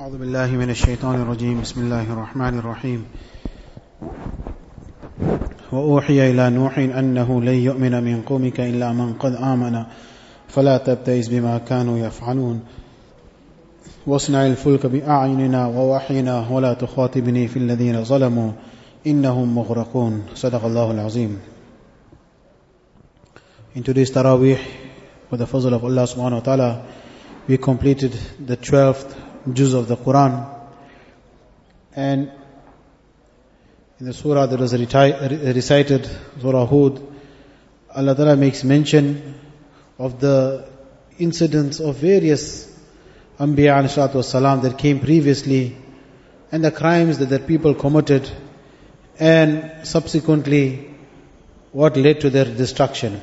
أعوذ بالله من الشيطان الرجيم. بسم الله الرحمن الرحيم. وأوحي إلى نوح أنه لن يؤمن من قومك إلا من قد آمن. فلا تبتئس بما كانوا يفعلون. واصنع الفلك بأعيننا ووحينا ولا تخاطبني في الذين ظلموا. إنهم مغرقون. صدق الله العظيم. In today's Taraweeh, with the fazl of Allah subhanahu wa ta'ala, we completed the 12th juz of the Quran. And in the surah that was recited, Surah Hud, Allah ta'ala makes mention of the incidents of various Anbiya salam that came previously and the crimes that the people committed and subsequently what led to their destruction.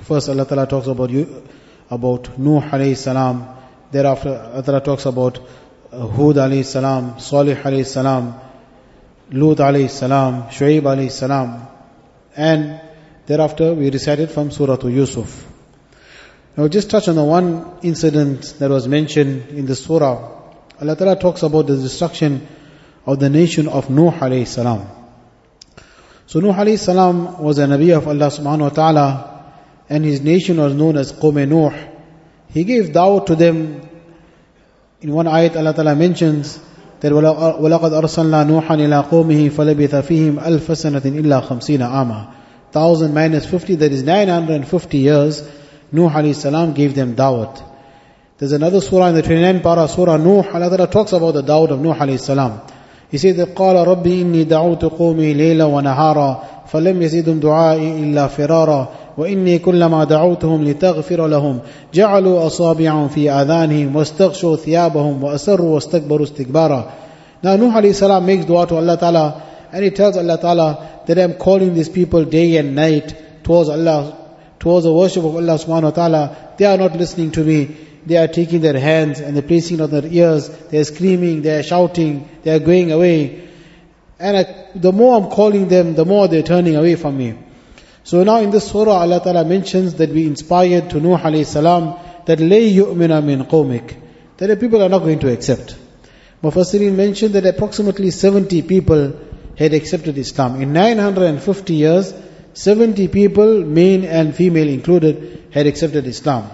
First Allah Ta'ala talks about you, about Nuh alayhi salam, thereafter Allah talks about uh, Hud alayhi salam, Salih alayhi salam, Lut alayhi salam, Shuaib alayhi salam, and thereafter we recited from Surah to Yusuf. Now just touch on the one incident that was mentioned in the surah. Allah Ta'ala talks about the destruction of the nation of Nuh alayhi salam. So Nuh alayhi salam was a Nabi of Allah subhanahu wa ta'ala and his nation was known as Qawm Nuh. He gave dawah to them. In one ayat Allah Ta'ala mentions that وَلَقَدْ أَرْسَلْنَا نُوحًا إِلَىٰ قَوْمِهِ فَلَبِثَ فِيهِمْ أَلْفَ سَنَةٍ إِلَّا خَمْسِينَ عَامًا Thousand minus fifty, that is 950 years, Nuh alayhi salam gave them dawat. There's another surah in the 29th para, Surah Nuh, Allah Ta'ala talks about the dawat of Nuh alayhi salam. He said that قال ربي إني دعوت قومي ليلا ونهارا فلم يزدهم دعائي إلا فرارا وإني كلما دعوتهم لتغفر لهم جعلوا أصابعهم في آذانهم واستغشوا ثيابهم وأسروا واستكبروا استكبارا Now Nuh alayhi salam makes dua to Allah Ta'ala and he tells Allah Ta'ala that I'm calling these people day and night towards Allah, towards the worship of Allah Subhanahu wa Ta'ala. They are not listening to me. They are taking their hands and they're placing it on their ears. They're screaming, they're shouting, they're going away. And I, the more I'm calling them, the more they're turning away from me. So now in this surah, Allah Ta'ala mentions that we inspired to Nuh alayhi salam that lay yu'mina min qawmik. That the people are not going to accept. Mufassirin mentioned that approximately 70 people had accepted Islam. In 950 years, 70 people, male and female included, had accepted Islam.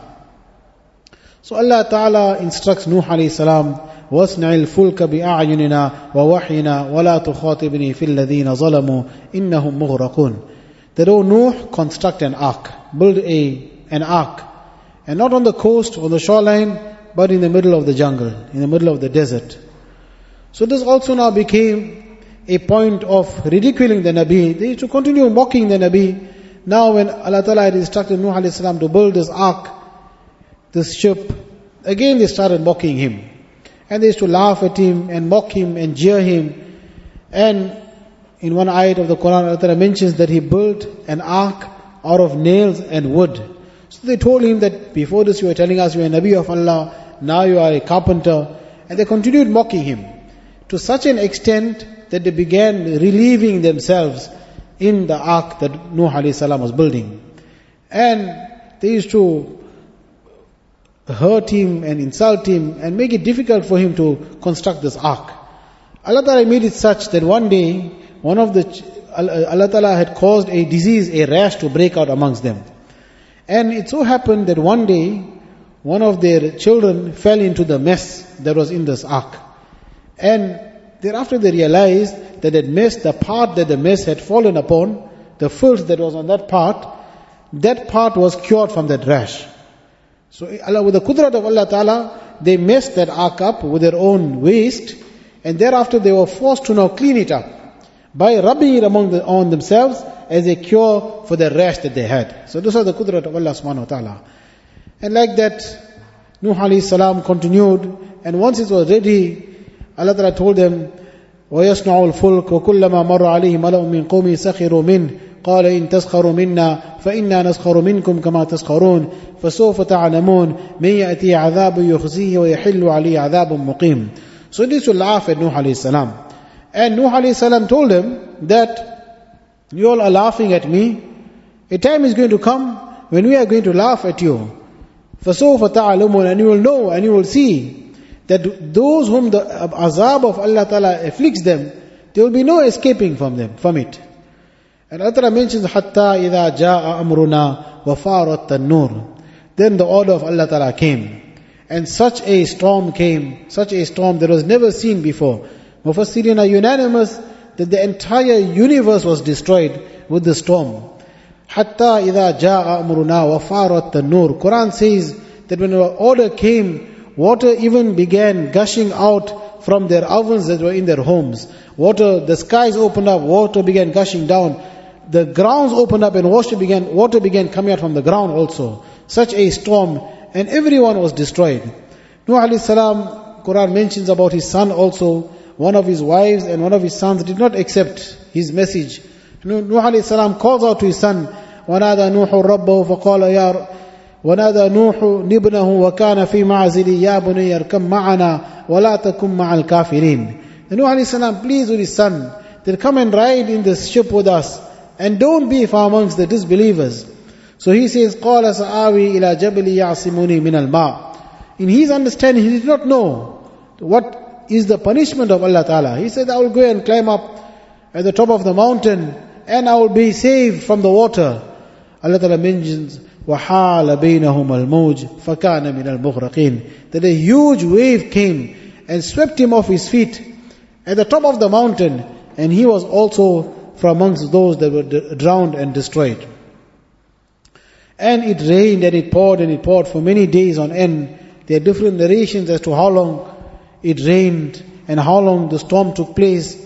So Allah Ta'ala instructs Nuh alayhi salam, وَاصْنَعِ الْفُلْكَ بِأَعْيُنِنَا وَوَحْيِنَا وَلَا تُخَاطِبْنِي فِي الَّذِينَ ظَلَمُوا إِنَّهُمْ مُغْرَقُونَ that, O Nuh, construct an ark, build a, an ark, and not on the coast or the shoreline, but in the middle of the jungle, in the middle of the desert. So this also now became a point of ridiculing the Nabi. They used to continue mocking the Nabi. Now when Allah Ta'ala had instructed Nuh alayhi salam to build this ark, this ship, again they started mocking him. And they used to laugh at him and mock him and jeer him. And in one ayat of the Quran, Allah mentions that he built an ark out of nails and wood. So they told him that before this you were telling us you are a Nabi of Allah, now you are a carpenter. And they continued mocking him. To such an extent that they began relieving themselves in the ark that Nuh salam was building. And they used to hurt him and insult him and make it difficult for him to construct this ark. Allah made it such that one day, one of the, uh, Allah Ta'ala had caused a disease, a rash to break out amongst them. And it so happened that one day, one of their children fell into the mess that was in this ark. And thereafter they realized that that mess, the part that the mess had fallen upon, the filth that was on that part, that part was cured from that rash. So eh, Allah, with the kudrat of Allah Ta'ala, they messed that ark up with their own waste, and thereafter they were forced to now clean it up by rubbing it among the, on themselves as a cure for the rash that they had. So this was the kudrat of Allah Subhanahu wa Ta'ala. And like that, Nuh alayhi salam continued, and once it was ready, Allah Ta'ala told them, وَيَصْنَعُ الْفُلْكَ وَكُلَّمَا مَرَّ عَلَيْهِ مَلَأٌ مِّن قَوْمِهِ سَخِرُوا مِنْهُ قال إن تسخروا منا فإنا نسخر منكم كما تسخرون فسوف تعلمون من يأتي عذاب يخزيه ويحل عليه عذاب مقيم So this will laugh at Nuh alayhi salam. And Nuh alayhi salam told him that you all are laughing at me. A time is going to come when we are going to laugh at you. فَسَوْفَ تَعْلَمُونَ And you will know and you will see that those whom the azab of Allah Ta'ala afflicts them, there will be no escaping from them, from it. And Allah Ta'ala mentions, Hatta idha ja'a amruna wa farat nur Then the order of Allah Ta'ala came. And such a storm came, such a storm that was never seen before. Mufassirin are unanimous that the entire universe was destroyed with the storm. Hatta idha ja'a amruna wa farat nur Quran says that when order came, water even began gushing out from their ovens that were in their homes. Water, the skies opened up, water began gushing down. The grounds opened up and water began, water began coming out from the ground also. Such a storm, and everyone was destroyed. Nuh alayhi salam, Quran mentions about his son also, one of his wives and one of his sons did not accept his message. Nuh alayhi salam calls out to his son, ونادى نوح ربه فقال يا ونادى نوح ابنه وكان في معزل يا بني اركب معنا ولا تكن مع الكافرين. And Nuh alayhi salam pleased with his son, that come and ride in this ship with us and don't be from amongst the disbelievers. So he says, قال سآوي إلى جبل يعصمني من الماء. In his understanding, he did not know what is the punishment of Allah Ta'ala. He said, I will go and climb up at the top of the mountain and I will be saved from the water. Allah Ta'ala mentions, وَحَالَ بَيْنَهُمَ الْمَوْجِ فَكَانَ مِنَ الْمُغْرَقِينَ That a huge wave came and swept him off his feet at the top of the mountain and he was also from amongst those that were drowned and destroyed. And it rained and it poured and it poured for many days on end. There are different narrations as to how long it rained and how long the storm took place.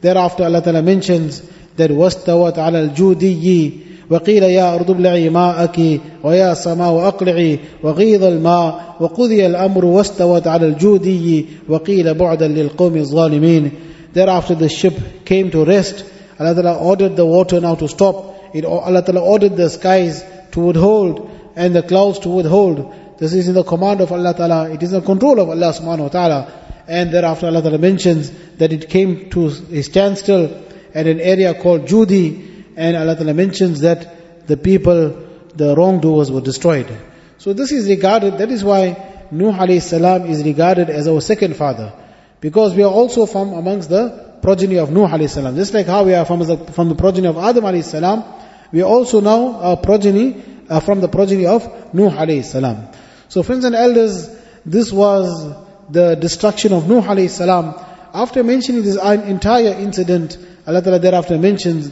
Thereafter Allah Ta'ala mentions that وَاسْتَوَتْ عَلَى الْجُودِيِّ وقيل يا أرض ابلعي ماءك ويا سماء أقلعي وغيض الماء وقضي الأمر واستوت على الجودي وقيل بعدا للقوم الظالمين Thereafter the ship came to rest. Allah Ta'ala ordered the water now to stop. It, Allah Ta'ala ordered the skies to withhold and the clouds to withhold. This is in the command of Allah Ta'ala. It is in the control of Allah Subhanahu wa Ta'ala. And thereafter Allah Ta'ala mentions that it came to a standstill at an area called Judi. And Allah Ta'ala mentions that the people, the wrongdoers were destroyed. So this is regarded, that is why Nuh alayhi salam is regarded as our second father. Because we are also from amongst the progeny of Nuh alayhi salam. Just like how we are from the, from the progeny of Adam alayhi salam, we are also now a progeny uh, from the progeny of Nuh alayhi salam. So friends and elders, this was the destruction of Nuh alayhi salam. After mentioning this entire incident, Allah Ta'ala thereafter mentions,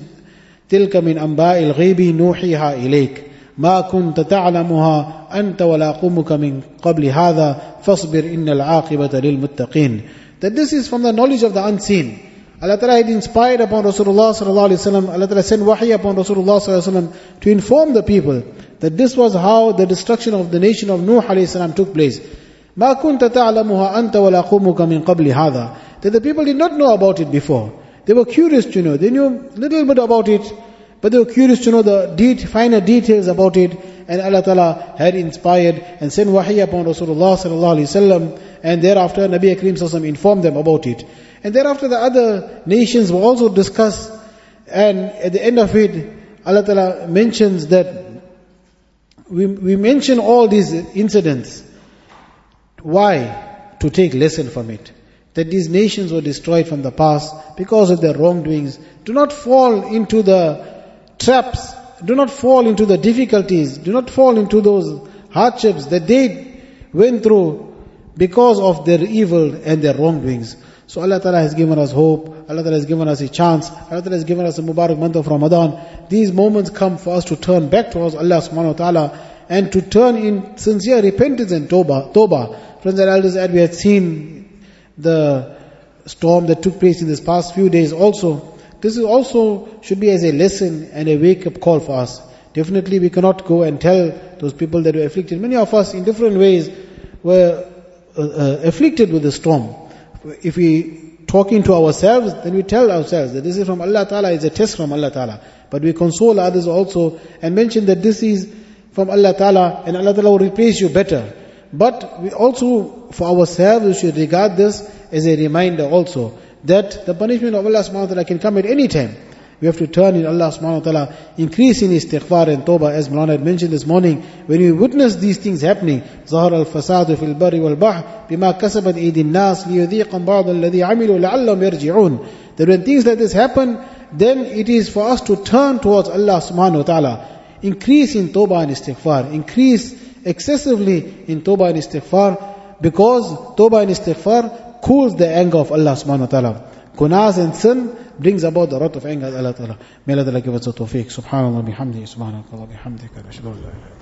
تِلْكَ مِنْ أَنْبَاءِ الْغَيْبِ نُوحِيهَا إِلَيْكَ ما كنت تعلمها أنت ولا قومك من قبل هذا فاصبر إن العاقبة للمتقين That this is from the knowledge of the unseen. Allah Ta'ala had inspired upon Rasulullah sallallahu alaihi wasallam, Allah Ta'ala sent wahi upon Rasulullah sallallahu alaihi wasallam to inform the people that this was how the destruction of the nation of Nuh alayhi salam took place. ما كنت تعلمها أنت ولا قومك من قبل هذا. That the people did not know about it before. They were curious to know. They knew little bit about it, but they were curious to know the de- finer details about it. And Allah Ta'ala had inspired and sent wahi upon Rasulullah sallallahu alaihi wasallam. And thereafter Nabi Akrim sallallahu informed them about it. And thereafter the other nations were also discussed. And at the end of it, Allah Ta'ala mentions that we, we mention all these incidents. Why? To take lesson from it. That these nations were destroyed from the past because of their wrongdoings. Do not fall into the traps. Do not fall into the difficulties. Do not fall into those hardships that they went through because of their evil and their wrongdoings. So Allah Ta'ala has given us hope, Allah Ta'ala has given us a chance, Allah Ta'ala has given us a Mubarak month of Ramadan. These moments come for us to turn back towards Allah Subhanahu Wa Ta'ala and to turn in sincere repentance and tawbah. tawbah. Friends and elders, as we had seen the storm that took place in these past few days also, this is also should be as a lesson and a wake-up call for us. Definitely we cannot go and tell those people that were afflicted. Many of us in different ways were uh, uh, afflicted with the storm if we talking to ourselves, then we tell ourselves that this is from Allah Ta'ala, it's a test from Allah Ta'ala. But we console others also and mention that this is from Allah Ta'ala and Allah Ta'ala will replace you better. But we also, for ourselves, we should regard this as a reminder also that the punishment of Allah subhanahu wa ta'ala can come at any time. We have to turn in Allah subhanahu wa ta'ala, increase in istighfar and tawbah, as Maulana had mentioned this morning. When we witness these things happening, ظهر الفساد في البر والبحر بما كسبت أيدي الناس ليذيقهم بعض الذي عملوا لعلهم يرجعون. That when things like this happen, then it is for us to turn towards Allah subhanahu wa ta'ala Increase in tawbah and istighfar. Increase excessively in tawbah and istighfar because tawbah and istighfar cools the anger of Allah subhanahu wa ta'ala. Gunas and sin brings about the wrath of anger of Allah ta'ala. May Allah give us the tawfiq. Subhanallah bihamdihi, subhanallah wa bihamdika,